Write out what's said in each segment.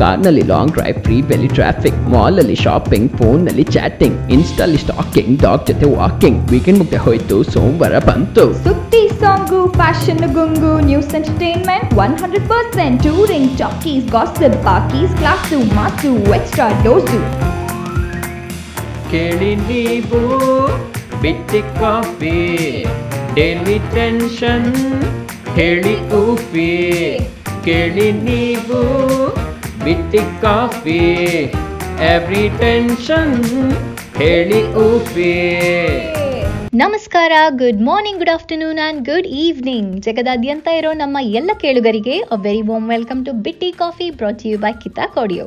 ಕಾರ್ನಲ್ಲಿ long drive free ಬೆಲಿ traffic mall ಅಲ್ಲಿ ಶಾಪಿಂಗ್ ಫೋನ್ ನಲ್ಲಿ ಚಾಟಿಂಗ್ ಇನ್ಸ್ಟಾಲಿ ಸ್ಟಾಕಿಂಗ್ ಡಾಗ್ ಜೊತೆ ವಾಕಿಂಗ್ ವೀಕೆಂಡ್ ಮುಗ್ದೆ ಹೋಯ್ತು ಸೋಮವಾರ ಬಂತು ಸುದ್ದಿ song fashion ಗುಂಗು news entertainment one hundred percent touring talkies gossip ಪಾಕೀಸ್ class mass extra dose ಕೇಳಿ ನೀವು ಬಿಟ್ಟಿ ಕಾಫಿ ಡೈಲಿ ಟೆನ್ಷನ್ ಹೇಳಿ ಊಫಿ ಕೇಳಿ ನೀವು ಬಿಟ್ಟಿ ಕಾಫಿ ಎವ್ರಿ ಟೆನ್ಷನ್ ಹೇಳಿ ಊಫಿ ನಮಸ್ಕಾರ good morning good afternoon and good evening ಜಗದಾದ್ಯಂತ ಇರೋ ನಮ್ಮ ಎಲ್ಲ ಕೇಳುಗರಿಗೆ a very warm welcome to Bitti coffee brought you by Keisha ಕೋಡಿಯೋ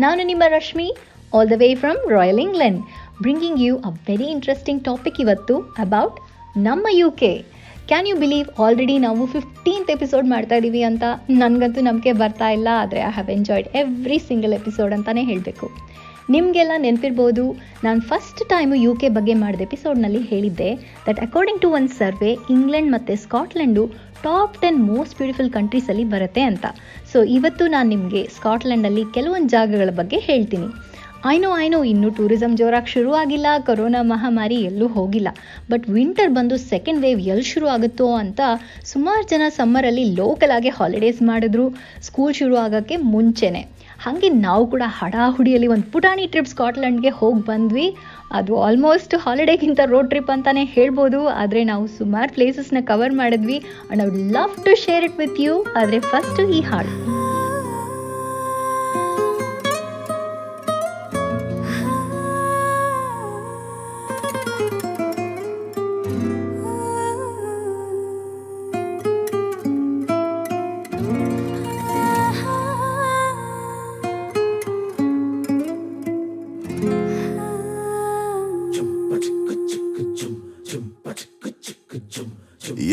ನಾನು ನಿಮ್ಮ Rashmi all the way from royal England bringing you a very interesting topic ಇವತ್ತು about ನಮ್ಮ U K can you believe already ನಾವು fifteenth episode ಮಾಡ್ತಾ ಇದ್ದೀವಿ ಅಂತ ನನಗಂತೂ ನಂಬಿಕೆ ಬರ್ತಾ ಇಲ್ಲ, ಆದರೆ I have enjoyed every single episode ಅಂತಲೇ ಹೇಳಬೇಕು. ನಿಮಗೆಲ್ಲ ನೆನಪಿರ್ಬೋದು, ನಾನು ಫಸ್ಟ್ ಟೈಮು ಯು ಕೆ ಬಗ್ಗೆ ಮಾಡಿದ ಎಪಿಸೋಡ್ನಲ್ಲಿ ಹೇಳಿದ್ದೆ that according to one survey England ಮತ್ತು Scotland top ten most beautiful ಕಂಟ್ರೀಸಲ್ಲಿ ಬರುತ್ತೆ ಅಂತ. ಸೊ ಇವತ್ತು ನಾನು ನಿಮಗೆ ಸ್ಕಾಟ್ಲೆಂಡಲ್ಲಿ ಕೆಲವೊಂದು ಜಾಗಗಳ ಬಗ್ಗೆ ಹೇಳ್ತೀನಿ. ಐನೋ ಐನೋ ಇನ್ನೂ ಟೂರಿಸಂ ಜೋರಾಗಿ ಶುರು ಆಗಿಲ್ಲ, ಕೊರೋನಾ ಮಹಾಮಾರಿ ಎಲ್ಲೂ ಹೋಗಿಲ್ಲ. ಬಟ್ ವಿಂಟರ್ ಬಂದು ಸೆಕೆಂಡ್ ವೇವ್ ಎಲ್ಲಿ ಶುರು ಆಗುತ್ತೋ ಅಂತ ಸುಮಾರು ಜನ ಸಮ್ಮರಲ್ಲಿ ಲೋಕಲ್ ಆಗಿ ಹಾಲಿಡೇಸ್ ಮಾಡಿದ್ರು. ಸ್ಕೂಲ್ ಶುರು ಆಗೋಕ್ಕೆ ಮುಂಚೆನೆ. ಹಾಗೆ ನಾವು ಕೂಡ ಹಡಾಹುಡಿಯಲ್ಲಿ ಒಂದು ಪುಟಾಣಿ ಟ್ರಿಪ್ ಸ್ಕಾಟ್ಲೆಂಡ್ಗೆ ಹೋಗಿ ಬಂದ್ವಿ. ಅದು ಆಲ್ಮೋಸ್ಟ್ ಹಾಲಿಡೇಗಿಂತ ರೋಡ್ ಟ್ರಿಪ್ ಅಂತಲೇ ಹೇಳ್ಬೋದು. ಆದರೆ ನಾವು ಸುಮಾರು ಪ್ಲೇಸಸ್ನ ಕವರ್ ಮಾಡಿದ್ವಿ. And I would love to share it with you ಆದರೆ ಫಸ್ಟು ಈ ಹಾಡು.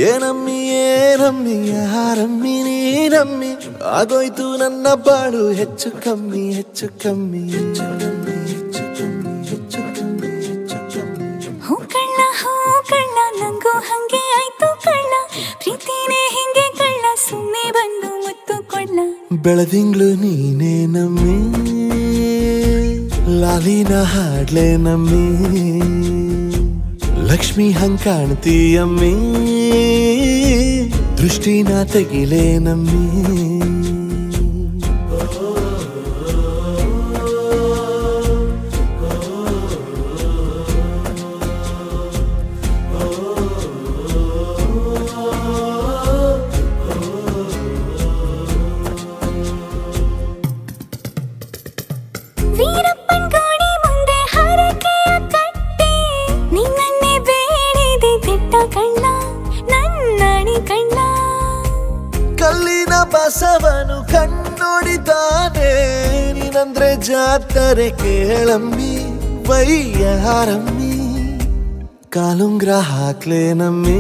ಏನಮ್ಮಿ ಏನಮ್ಮಿ ಯಾರಮ್ಮಿ ನೀನಮ್ಮಿ ಆಗೋಯ್ತು ನನ್ನ ಬಾಳು ಹೆಚ್ಚು ಕಮ್ಮಿ ಹೆಚ್ಚು ಕಮ್ಮಿ ಹೆಚ್ಚು ಕಮ್ಮಿ ಹೆಚ್ಚು ಕಮ್ಮಿ ಹೆಚ್ಚು ಕಮ್ಮಿ ಹೆಚ್ಚು ಕಮ್ಮಿ. ಹೂ ಕಣ್ಣ ಹೂ ಕಣ್ಣ ನಂಗೂ ಹಂಗೆ ಆಯ್ತು ಕಣ್ಣ. ಪ್ರೀತಿನೇ ಹಿಂಗೆ ಕಳ್ಳ ಸುಮ್ಮನೆ ಬಂದು ಮುತ್ತು ಕೊಳ್ಳ ಬೆಳದಿಂಗ್ಳು ನೀನೇ ನಮ್ಮಿ ಲಾಲಿನ ಹಾಡ್ಲೆ ನಮ್ಮಿ. ಲಕ್ಷ್ಮಿ ಹಂಗ್ ಕಾಣ್ತೀಯಮ್ಮಿ ದೃಷ್ಟಿನ ತೆಗಿಲೇ ನಮ್ಮಿ. ಕಣ್ಣೊಡಿತಾನೆ ನೀನಂದ್ರೆ ಜಾತರೆ ಕೇಳಮ್ಮಿ ವಯ್ಯಾರಮ್ಮಿ ಕಾಲುಂಗ್ರ ಹಾಕ್ಲೆ ನಮ್ಮಿ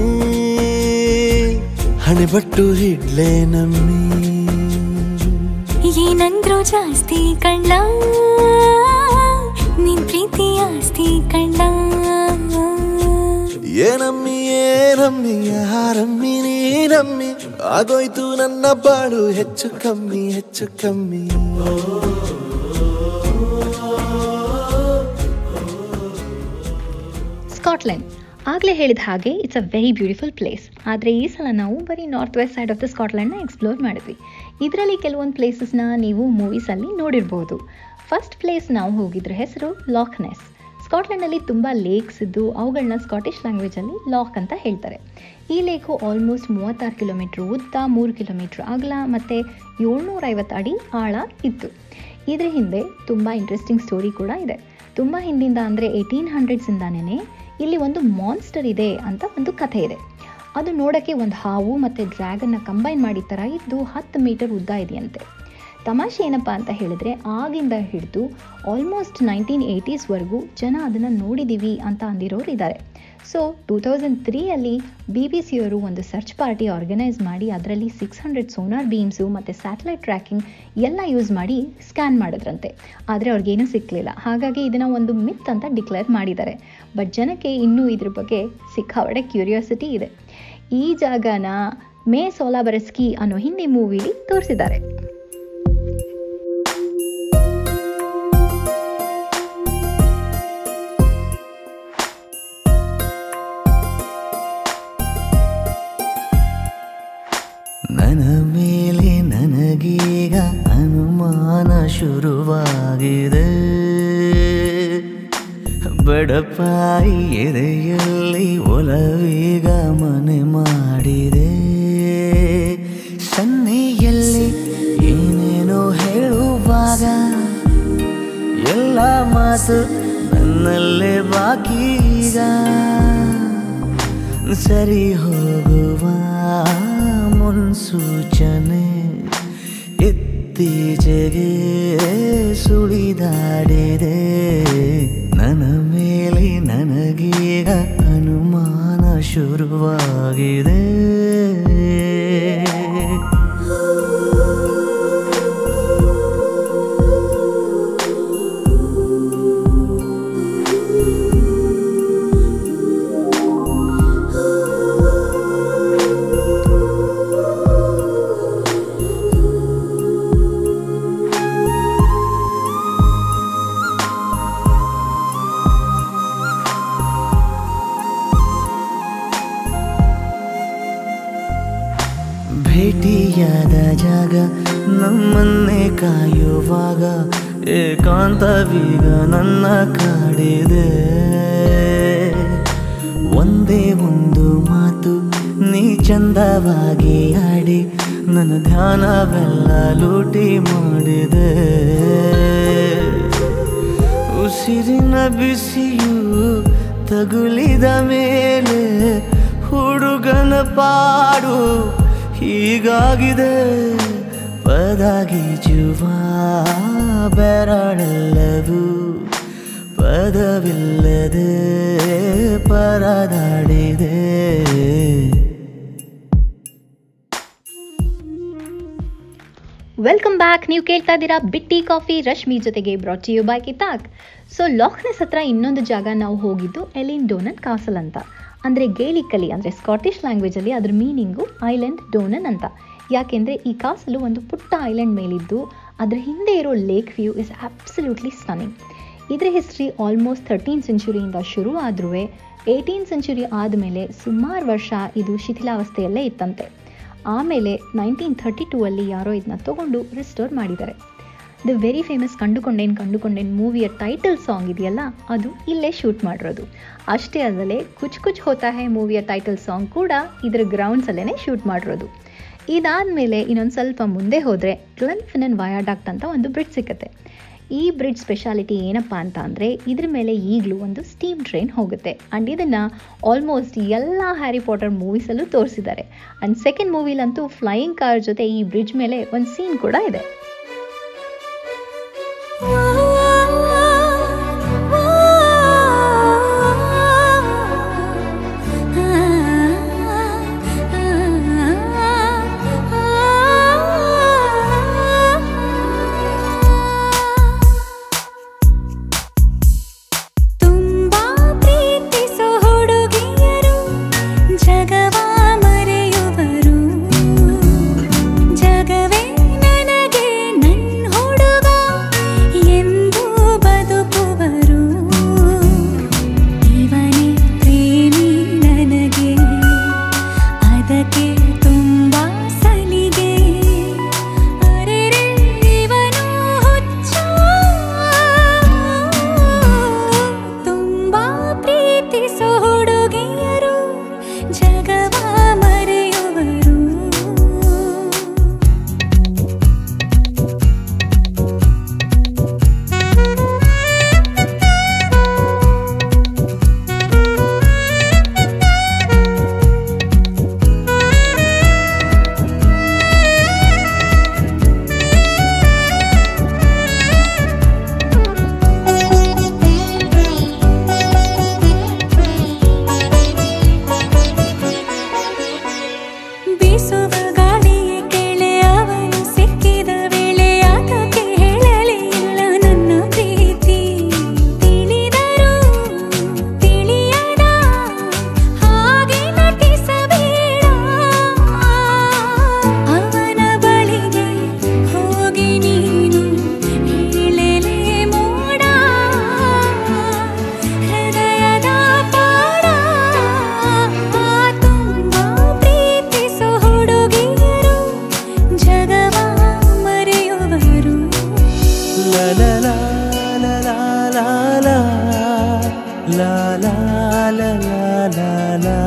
ಹಣೆಬಟ್ಟು ಹಿಡ್ಲೆ ನಮ್ಮಿ. ಏನಂದ್ರು ಜಾಸ್ತಿ ಕಳ್ಳ ನಿನ್ ಪ್ರೀತಿ ಆಸ್ತಿ ಕಳ್ಳ ಏನಮ್ಮಿ ಏನಮ್ಮಿ ಯಾರಮ್ಮಿ ನೀನಮ್ಮಿ. ಆಗೋಯ್ತು ನನ್ನ ಬಾಳು ಹೆಚ್ಚು ಕಮ್ಮಿ ಹೆಚ್ಚು ಕಮ್ಮಿ. ಸ್ಕಾಟ್ಲೆಂಡ್. ಆಗಲೇ ಹೇಳಿದ ಹಾಗೆ it's a very beautiful place ಆದರೆ ಈ ಸಲ ನಾವು ಬರೀ north west side of the ಸ್ಕಾಟ್ಲೆಂಡ್ನ explore ಮಾಡಿದ್ವಿ. ಇದರಲ್ಲಿ ಕೆಲವೊಂದು ಪ್ಲೇಸಸ್ನ ನೀವು ಮೂವೀಸಲ್ಲಿ ನೋಡಿರ್ಬೋದು. ಫಸ್ಟ್ ಪ್ಲೇಸ್ ನಾವು ಹೋಗಿದ್ರ ಹೆಸರು ಲಾಕ್ನೆಸ್ ಸ್ಕಾಟ್ಲೆಂಡಲ್ಲಿ ತುಂಬ ಲೇಕ್ಸ್ ಇದ್ದು ಅವುಗಳನ್ನ ಸ್ಕಾಟಿಷ್ ಲ್ಯಾಂಗ್ವೇಜಲ್ಲಿ ಲಾಕ್ ಅಂತ ಹೇಳ್ತಾರೆ. ಈ ಲೇಕು ಆಲ್ಮೋಸ್ಟ್ ಮೂವತ್ತಾರು ಕಿಲೋಮೀಟ್ರ್ ಉದ್ದ, ಮೂರು ಕಿಲೋಮೀಟ್ರ್ ಅಗಲ ಮತ್ತು ಏಳ್ನೂರೈವತ್ತು ಅಡಿ ಆಳ ಇತ್ತು. ಇದರ ಹಿಂದೆ ತುಂಬ ಇಂಟ್ರೆಸ್ಟಿಂಗ್ ಸ್ಟೋರಿ ಕೂಡ ಇದೆ. ತುಂಬ ಹಿಂದಿಂದ ಅಂದರೆ ಏಯ್ಟೀನ್ ಹಂಡ್ರೆಡ್ಸಿಂದಾನೇ ಇಲ್ಲಿ ಒಂದು ಮಾನ್ಸ್ಟರ್ ಇದೆ ಅಂತ ಒಂದು ಕಥೆ ಇದೆ. ಅದು ನೋಡೋಕ್ಕೆ ಒಂದು ಹಾವು ಮತ್ತು ಡ್ರ್ಯಾಗನ್ನ ಕಂಬೈನ್ ಮಾಡಿದ ಥರ ಇದ್ದು ಹತ್ತು ಮೀಟರ್ ಉದ್ದ ಇದೆಯಂತೆ. ತಮಾಷೆ ಏನಪ್ಪ ಅಂತ ಹೇಳಿದ್ರೆ ಆಗಿಂದ ಹಿಡಿದು ಆಲ್ಮೋಸ್ಟ್ ನೈನ್ಟೀನ್ ಏಯ್ಟೀಸ್ವರೆಗೂ ಜನ ಅದನ್ನು ನೋಡಿದ್ದೀವಿ ಅಂತ ಅಂದಿರೋರು ಇದ್ದಾರೆ. ಸೊ ಟೂ ತೌಸಂಡ್ ತ್ರೀಯಲ್ಲಿ ಬಿ ಬಿ ಸಿಯವರು ಒಂದು ಸರ್ಚ್ ಪಾರ್ಟಿ ಆರ್ಗನೈಸ್ ಮಾಡಿ ಅದರಲ್ಲಿ ಸಿಕ್ಸ್ ಹಂಡ್ರೆಡ್ ಸೋನಾರ್ ಬೀಮ್ಸು ಮತ್ತು ಸ್ಯಾಟಲೈಟ್ ಟ್ರ್ಯಾಕಿಂಗ್ ಎಲ್ಲ ಯೂಸ್ ಮಾಡಿ ಸ್ಕ್ಯಾನ್ ಮಾಡಿದ್ರಂತೆ. ಆದರೆ ಅವ್ರಿಗೇನೂ ಸಿಕ್ಕಲಿಲ್ಲ ಹಾಗಾಗಿ ಇದನ್ನು ಒಂದು ಮಿತ್ ಅಂತ ಡಿಕ್ಲೇರ್ ಮಾಡಿದ್ದಾರೆ. ಬಟ್ ಜನಕ್ಕೆ ಇನ್ನೂ ಇದ್ರ ಬಗ್ಗೆ ಸಿಕ್ಕಾಪಟ್ಟೆ ಕ್ಯೂರಿಯಾಸಿಟಿ ಇದೆ. ಈ ಜಾಗನ ಮೇ ಸೋಲಾಬರಸ್ಕಿ ಅನ್ನೋ ಹಿಂದಿ ಮೂವಿಲಿ ತೋರಿಸಿದ್ದಾರೆ. ಬಡಪಾಯಿ ಎದೆಯಲ್ಲಿ ಒಲವೀಗ ಮನೆ ಮಾಡಿದೆ. ಸನ್ನೆಯಲ್ಲಿ ಏನೇನೋ ಹೇಳುವಾಗ ಎಲ್ಲ ಮಾತು ನನ್ನಲ್ಲೇ ಬಾಕಿ ಈಗ. ಸರಿ ಹೋಗುವ ಮುನ್ಸೂಚನೆ ಇತ್ತೀಚೆಗೆ ಸುಳಿದಾಡಿದೆ. ನನಗೀಗ ಅನುಮಾನ ಶುರುವಾಗಿದೆ. ಕಾಯುವಾಗ ಏಕಾಂತವೀಗ ನನ್ನ ಕಾಡಿದೆ. ಒಂದೇ ಒಂದು ಮಾತು, ನೀ ಚಂದವಾಗಿ ಆಡಿ, ನನ್ನ ಧ್ಯಾನವೆಲ್ಲ ಲೂಟಿ ಮಾಡಿದೆ. ಉಸಿರಿನ ಬಿಸಿಯು ತಗುಲಿದ ಮೇಲೆ ಹುಡುಗನ ಪಾಡು ಹೀಗಾಗಿದೆ. ಪದಗೀಜುವ ಬೆರಳೆಲ್ಲವೂ ಪದವಿಲ್ಲದೆ ಪರದಾಡಿದೆ. ವೆಲ್ಕಮ್ ಬ್ಯಾಕ್ ನೀವು ಕೇಳ್ತಾ ಇದ್ದೀರಾ ಬಿಟ್ಟಿ ಕಾಫಿ. ರಶ್ಮಿ ಜೊತೆಗೆ ಬ್ರಾಟ್ ಯು ಬೈ ಕಿತಾಕ್. ಸೊ ಲಾಕ್ನೆಸ್ ಹತ್ರ ಇನ್ನೊಂದು ಜಾಗ ನಾವು ಹೋಗಿದ್ದು ಎಲಿನ್ ಡೋನನ್ ಕಾಸಲ್ ಅಂತ. ಅಂದರೆ ಗೇಲಿಕಲಿ, ಅಂದರೆ ಸ್ಕಾಟಿಷ್ ಲ್ಯಾಂಗ್ವೇಜಲ್ಲಿ ಅದ್ರ ಮೀನಿಂಗು ಐಲ್ಯಾಂಡ್ ಡೋನನ್ ಅಂತ. ಯಾಕೆಂದರೆ ಈ ಕಾಸಲು ಒಂದು ಪುಟ್ಟ ಐಲ್ಯಾಂಡ್ ಮೇಲಿದ್ದು, ಅದರ ಹಿಂದೆ ಇರೋ lake view is absolutely stunning ಇದರ ಹಿಸ್ಟ್ರಿ ಆಲ್ಮೋಸ್ಟ್ ಥರ್ಟೀನ್ ಸೆಂಚುರಿಯಿಂದ ಶುರು ಆದರೂ ಏಯ್ಟೀನ್ ಸೆಂಚುರಿ ಆದಮೇಲೆ ಸುಮಾರು ವರ್ಷ ಇದು ಶಿಥಿಲಾವಸ್ಥೆಯಲ್ಲೇ ಇತ್ತಂತೆ. ಆಮೇಲೆ ನೈನ್ಟೀನ್ ಥರ್ಟಿ ಟೂ ಅಲ್ಲಿ ಯಾರೋ ಇದನ್ನ ತಗೊಂಡು ರಿಸ್ಟೋರ್ ಮಾಡಿದ್ದಾರೆ. The very famous Kandukondain Kandukondain ಮೂವಿಯ title song ಇದೆಯಲ್ಲ, ಅದು ಇಲ್ಲೇ ಶೂಟ್ ಮಾಡಿರೋದು. ಅಷ್ಟೇ ಅಲ್ಲದೆ, ಕುಚ್ ಕುಚ್ ಹೋತಾ ಹೇ ಮೂವಿಯ ಟೈಟಲ್ ಸಾಂಗ್ ಕೂಡ ಇದರ ಗ್ರೌಂಡ್ಸಲ್ಲೇ ಶೂಟ್ ಮಾಡಿರೋದು. ಇದಾದಮೇಲೆ ಇನ್ನೊಂದು ಸ್ವಲ್ಪ ಮುಂದೆ ಹೋದರೆ ಗ್ಲೆನ್ಫಿನನ್ ವಯಾಡಾಕ್ಟ್ ಅಂತ ಒಂದು ಬ್ರಿಡ್ಜ್ ಸಿಕ್ಕತ್ತೆ ಈ ಬ್ರಿಡ್ಜ್ ಸ್ಪೆಷಾಲಿಟಿ ಏನಪ್ಪ ಅಂತ ಅಂದರೆ ಇದ್ರ ಮೇಲೆ ಈಗಲೂ ಒಂದು ಸ್ಟೀಮ್ ಟ್ರೈನ್ ಹೋಗುತ್ತೆ. ಆ್ಯಂಡ್ ಇದನ್ನು ಆಲ್ಮೋಸ್ಟ್ ಎಲ್ಲ ಹ್ಯಾರಿ ಪಾಟರ್ ಮೂವೀಸಲ್ಲೂ ತೋರಿಸಿದ್ದಾರೆ. ಆ್ಯಂಡ್ ಸೆಕೆಂಡ್ ಮೂವಿಲಂತೂ ಫ್ಲೈಯಿಂಗ್ ಕಾರ್ ಜೊತೆ ಈ ಬ್ರಿಡ್ಜ್ ಮೇಲೆ ಒಂದು ಸೀನ್ ಕೂಡ ಇದೆ. la la la la la la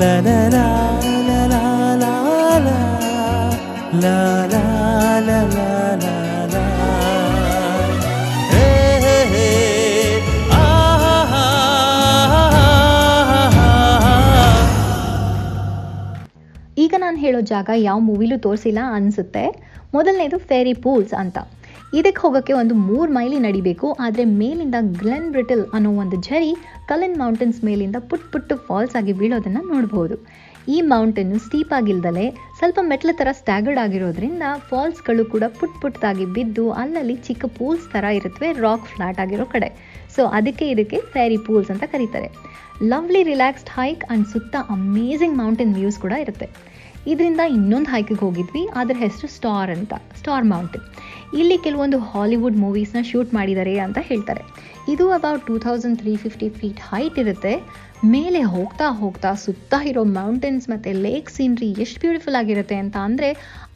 la la la la la la la la la la la ಈಗ ನಾನು ಹೇಳೋ ಜಾಗ ಯಾವ ಮೂವಿಲೂ ತೋರಿಸಿಲ್ಲ ಅನಿಸುತ್ತೆ ಮೊದಲನೇದು ಫೇರಿ ಪೂಲ್ಸ್ ಅಂತ ಇದಕ್ಕೆ ಹೋಗೋಕ್ಕೆ ಒಂದು ಮೂರು ಮೈಲಿ ನಡಿಬೇಕು. ಆದರೆ ಮೇಲಿಂದ ಗ್ಲೆನ್ ಬ್ರಿಟಲ್ ಅನ್ನೋ ಒಂದು ಝರಿ ಕಲೆನ್ ಮೌಂಟೇನ್ಸ್ ಮೇಲಿಂದ ಪುಟ್ ಪುಟ್ಟು ಫಾಲ್ಸ್ ಆಗಿ ಬೀಳೋದನ್ನು ನೋಡ್ಬೋದು. ಈ ಮೌಂಟೇನು ಸ್ಟೀಪ್ ಆಗಿಲ್ದಲೆ ಸ್ವಲ್ಪ ಮೆಟ್ಲ ಥರ ಸ್ಟ್ಯಾಗರ್ಡ್ ಆಗಿರೋದ್ರಿಂದ ಫಾಲ್ಸ್ಗಳು ಕೂಡ ಪುಟ್ ಪುಟ್ಟದಾಗಿ ಬಿದ್ದು ಅಲ್ಲಲ್ಲಿ ಚಿಕ್ಕ ಪೂಲ್ಸ್ ಥರ ಇರುತ್ತವೆ ರಾಕ್ ಫ್ಲಾಟ್ ಆಗಿರೋ ಕಡೆ. ಸೊ ಅದಕ್ಕೆ ಇದಕ್ಕೆ ಫ್ಯಾರಿ ಪೂಲ್ಸ್ ಅಂತ ಕರೀತಾರೆ. ಲವ್ಲಿ ರಿಲ್ಯಾಕ್ಸ್ಡ್ ಹೈಕ್ ಆ್ಯಂಡ್ ಸುತ್ತ ಅಮೇಝಿಂಗ್ ಮೌಂಟೇನ್ ವ್ಯೂಸ್ ಕೂಡ ಇರುತ್ತೆ. ಇದರಿಂದ ಇನ್ನೊಂದು ಹೈಕಿಗೆ ಹೋಗಿದ್ವಿ. ಅದರ ಹೆಸರು ಸ್ಟಾರ್ ಅಂತ. ಸ್ಟಾರ್ ಮೌಂಟೇನ್ ಇಲ್ಲಿ ಕೆಲವೊಂದು ಹಾಲಿವುಡ್ ಮೂವೀಸ್ನ ಶೂಟ್ ಮಾಡಿದ್ದಾರೆ ಅಂತ ಹೇಳ್ತಾರೆ. ಇದು about two thousand three fifty feet height ಇರುತ್ತೆ. ಮೇಲೆ ಹೋಗ್ತಾ ಹೋಗ್ತಾ ಸುತ್ತ ಇರೋ ಮೌಂಟೇನ್ಸ್ ಮತ್ತು ಲೇಕ್ ಸೀನ್ರಿ ಎಷ್ಟು ಬ್ಯೂಟಿಫುಲ್ ಆಗಿರುತ್ತೆ ಅಂತ ಅಂದರೆ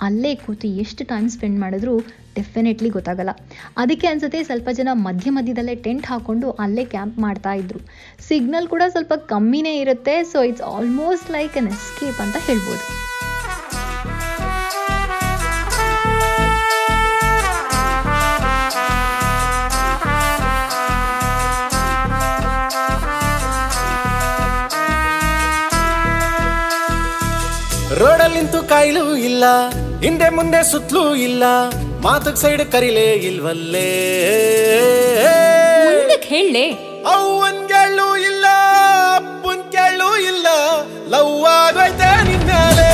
ಅಲ್ಲೇ ಕೂತು ಎಷ್ಟು ಟೈಮ್ ಸ್ಪೆಂಡ್ ಮಾಡಿದ್ರೂ ಡೆಫಿನೆಟ್ಲಿ ಗೊತ್ತಾಗಲ್ಲ. ಅದಕ್ಕೆ ಅನ್ಸುತ್ತೆ ಸ್ವಲ್ಪ ಜನ ಮಧ್ಯ ಮಧ್ಯದಲ್ಲೇ ಟೆಂಟ್ ಹಾಕೊಂಡು ಅಲ್ಲೇ ಕ್ಯಾಂಪ್ ಮಾಡ್ತಾ ಇದ್ರು. ಸಿಗ್ನಲ್ ಕೂಡ ಸ್ವಲ್ಪ ಕಮ್ಮಿನೇ ಇರುತ್ತೆ. So it's almost like an escape ಅಂತ ಹೇಳ್ಬೋದು. ರೋಡಲ್ಲಿ ನಿಂತು ಕಾಯಿಲು ಇಲ್ಲ ಹಿಂದೆ ಮುಂದೆ ಸುತ್ತಲೂ ಇಲ್ಲ ಮಾತಕ್ ಸೈಡ್ ಕರಿಲೇ ಇಲ್ವಲ್ಲೇ. ಹೇಳಲೆ. ಅವ್ವನ್ ಕೇಳು ಇಲ್ಲ ಅಪ್ಪನ್ ಕೇಳು ಇಲ್ಲ ಲವ್ ಆಗೋಯ್ತೆ ನಿನ್ನಾಲೆ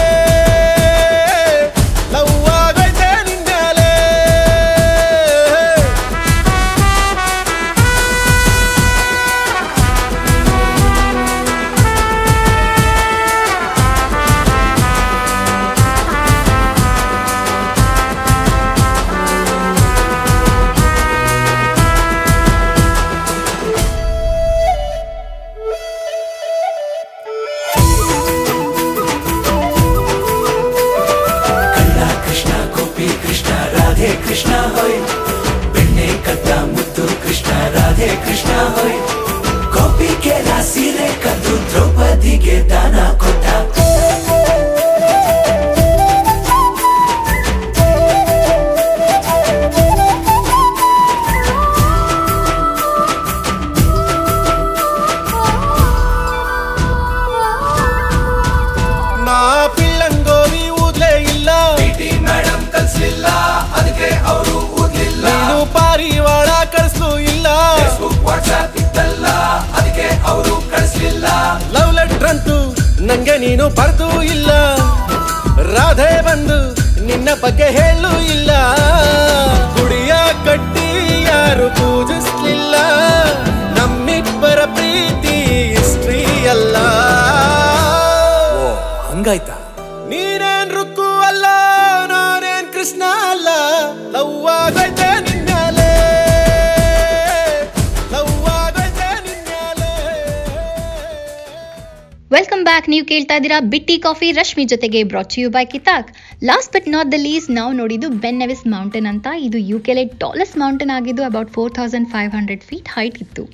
ನಂಗೆ ನೀನು ಬರ್ದೂ ಇಲ್ಲ. ರಾಧೆ ಬಂದು ನಿನ್ನ ಬಗ್ಗೆ ಹೇಳು ಇಲ್ಲ. ಗುಡಿಯ ಕಟ್ಟಿ ಯಾರು ಪೂಜಿಸ್ಲಿಲ್ಲ. ನಮ್ಮಿಬ್ಬರ ಪ್ರೀತಿ ಹಿಸ್ಟ್ರಿ ಅಲ್ಲ ಹಂಗಾಯ್ತಾ? ವೆಲ್ಕಮ್ ಬ್ಯಾಕ್ ನೀವು ಕೇಳ್ತಾ ಇದ್ದೀರಾ ಬಿಟ್ಟಿ ಕಾಫಿ. ರಶ್ಮಿ ಜೊತೆಗೆ brought you by ಕಿತಾಕ್. Last but not the least ನಾವು ನೋಡಿದ್ದು ಬೆನ್ನೆವಿಸ್ ಮೌಂಟೇನ್ ಅಂತ. ಇದು ಯು ಕೆಲೆ ಟಾಲೆಸ್ಟ್ ಮೌಂಟೇನ್ ಆಗಿದ್ದು about four thousand five hundred feet height ಇತ್ತು.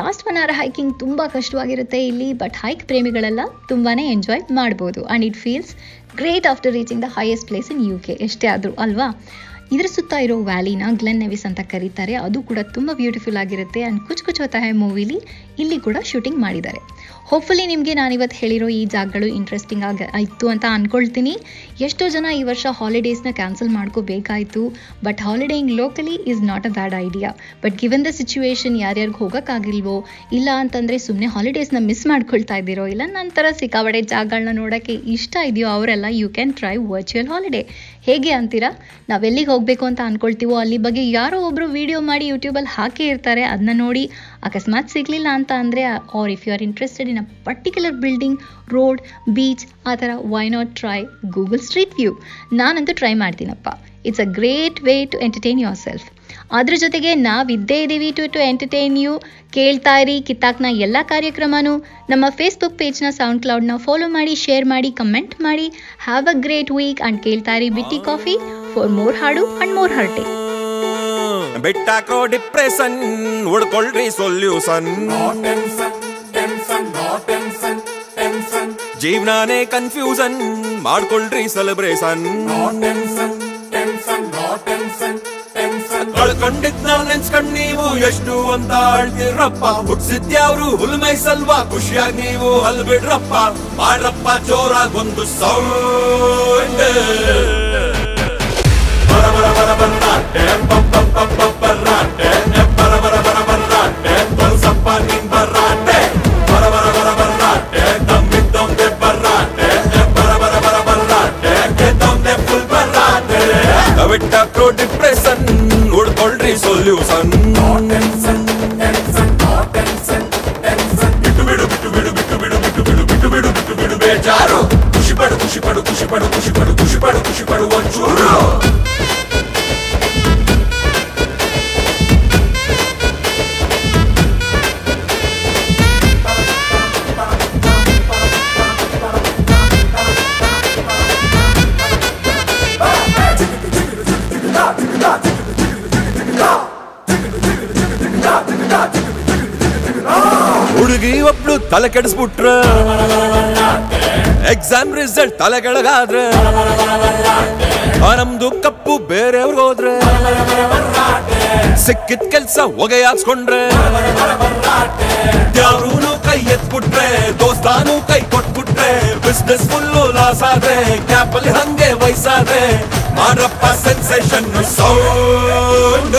ಲಾಸ್ಟ್ ಒನ್ ಅವರ್ ಹೈಕಿಂಗ್ ತುಂಬ ಕಷ್ಟವಾಗಿರುತ್ತೆ ಇಲ್ಲಿ ಬಟ್ ಹೈಕ್ ಪ್ರೇಮಿಗಳೆಲ್ಲ ತುಂಬಾ ಎಂಜಾಯ್ ಮಾಡ್ಬೋದು. And it feels great after reaching the highest place in U K ಎಷ್ಟೇ ಆದರೂ ಅಲ್ವಾ? ಇದರ ಸುತ್ತ ಇರೋ ವ್ಯಾಲಿನ ಗ್ಲೆನ್ ನೆವಿಸ್ ಅಂತ ಕರೀತಾರೆ. ಅದು ಕೂಡ ತುಂಬ ಬ್ಯೂಟಿಫುಲ್ ಆಗಿರುತ್ತೆ. ಆ್ಯಂಡ್ ಕುಚ್ ಕುಚ್ ಹೋತಾ ಮೂವಿಲಿ ಇಲ್ಲಿ ಕೂಡ ಶೂಟಿಂಗ್ ಮಾಡಿದ್ದಾರೆ. ಹೋಪ್ಫುಲಿ ನಿಮಗೆ ನಾನಿವತ್ತು ಹೇಳಿರೋ ಈ ಜಾಗಗಳು ಇಂಟ್ರೆಸ್ಟಿಂಗ್ ಆಗಿ ಆಯಿತು ಅಂತ ಅಂದ್ಕೊಳ್ತೀನಿ ಎಷ್ಟೋ ಜನ ಈ ವರ್ಷ ಹಾಲಿಡೇಸ್ನ cancel ಮಾಡ್ಕೋಬೇಕಾಯಿತು but holidaying locally is not a bad idea but given the situation ಯಾರ್ಯಾರಿಗೆ ಹೋಗೋಕ್ಕಾಗಿಲ್ವೋ, ಇಲ್ಲ ಅಂತಂದರೆ ಸುಮ್ಮನೆ ಹಾಲಿಡೇಸ್ನ ಮಿಸ್ ಮಾಡ್ಕೊಳ್ತಾ ಇದ್ದೀರೋ, ಇಲ್ಲ ನಂತರ ಸಿಕ್ಕಾಬಡೆ ಜಾಗಗಳನ್ನ ನೋಡೋಕ್ಕೆ ಇಷ್ಟ ಇದೆಯೋ ಅವರೆಲ್ಲ you can try virtual holiday ಹೇಗೆ ಅಂತೀರಾ? ನಾವೆಲ್ಲಿಗೆ ಹೋಗಬೇಕು ಅಂತ ಅಂದ್ಕೊಳ್ತೀವೋ ಅಲ್ಲಿ ಬಗ್ಗೆ ಯಾರೋ ಒಬ್ಬರು ವಿಡಿಯೋ ಮಾಡಿ ಯೂಟ್ಯೂಬಲ್ಲಿ ಹಾಕೇ ಇರ್ತಾರೆ ಅದನ್ನ ನೋಡಿ ಅಕಸ್ಮಾತ್ ಸಿಗಲಿಲ್ಲ ಅಂತ ಅಂದರೆ or if you are interested in a particular building road beach ಆ ಥರ why not try Google street view ನಾನಂತೂ try ಮಾಡ್ತೀನಪ್ಪ. It's a great way to entertain yourself ಅದ್ರ ಜೊತೆಗೆ ನಾವಿದ್ದೇ ಇದ್ದೀವಿ ಟು ಟು ಎಂಟರ್ಟೈನ್ ಯು ಕೇಳ್ತಾ ಇರಿ, ಕಿತ್ತಾಕ್ನ ಎಲ್ಲ ಕಾರ್ಯಕ್ರಮನೂ. ನಮ್ಮ ಫೇಸ್ಬುಕ್ ಪೇಜ್ನ ಸೌಂಡ್ ಕ್ಲೌಡ್ನ ಫಾಲೋ ಮಾಡಿ ಶೇರ್ ಮಾಡಿ ಕಮೆಂಟ್ ಮಾಡಿ. Have a great week and ಕೇಳ್ತಾ ಇರಿ ಬಿಟ್ಟಿ ಕಾಫಿ ಫಾರ್ ಮೋರ್ ಹಾಡು ಅಂಡ್ ಮೋರ್ ಹರ್ಟೆ ಬಿಟ್ಟಾಕೋ ಡಿಪ್ರೆಷನ್ ಹುಡ್ಕೊಳ್ರಿ ಸೊಲ್ಯೂಷನ್ ಜೀವನಾನೇ ಕನ್ಫ್ಯೂಷನ್ ಮಾಡ್ಕೊಳ್ರಿ ಸೆಲೆಬ್ರೇಷನ್ ಕಳ್ಕೊಂಡಿದ್ ನಾವ್ ನೆನ್ಸ್ಕೊಂಡ್ ನೀವು ಎಷ್ಟು ಅಂತ ಅಳ್ತಿರಪ್ಪ ಹುಟ್ಸಿದ್ಯಾವ್ರು ಹುಲ್ಮೈ ಸಲ್ವಾ ಖುಷಿಯಾಗಿ ನೀವು ಅಲ್ ಬಿಡ್ರಪ್ಪ ಮಾಡ್ರಪ್ಪ ಜೋರಾಗ್ ಒಂದು ಸೌಂಡ್ ಬರ ಬರ ಬರ ಬರ್ರಾಟೆ Oh. ತಲೆ ಕೆಡಿಸ್ಬಿಟ್ರ. ಎಕ್ಸಾಮ್ ರಿಸಲ್ಟ್ ತಲೆ ಕೆಳಗಾದ್ರೆ ಆ ನಮ್ದು ಕಪ್ಪು ಬೇರೆಯವ್ರಿಗೆ ಹೋದ್ರೆ. ಸಿಕ್ಕಿದ ಕೆಲ್ಸ ಹೊಗೆ ಹಾಕ್ಸ್ಕೊಂಡ್ರೆ ಯಾರೂನು ಕೈ ಎತ್ಬಿಟ್ರೆ, ದೋಸ್ತಾನು ಕೈ ಕೊಟ್ಬಿಟ್ರೆ ಬಿಸ್ನೆಸ್ ಫುಲ್ಲು ಲಾಸ್ ಆದ್ರೆ ಕ್ಯಾಪ್ ಹಂಗೆ ವಯಸ್ಸಾದ್ರೆ ಮಾಡ್ರಪ್ಪ ಸೆನ್ಸೇಷನ್ ಸೌಂಡ್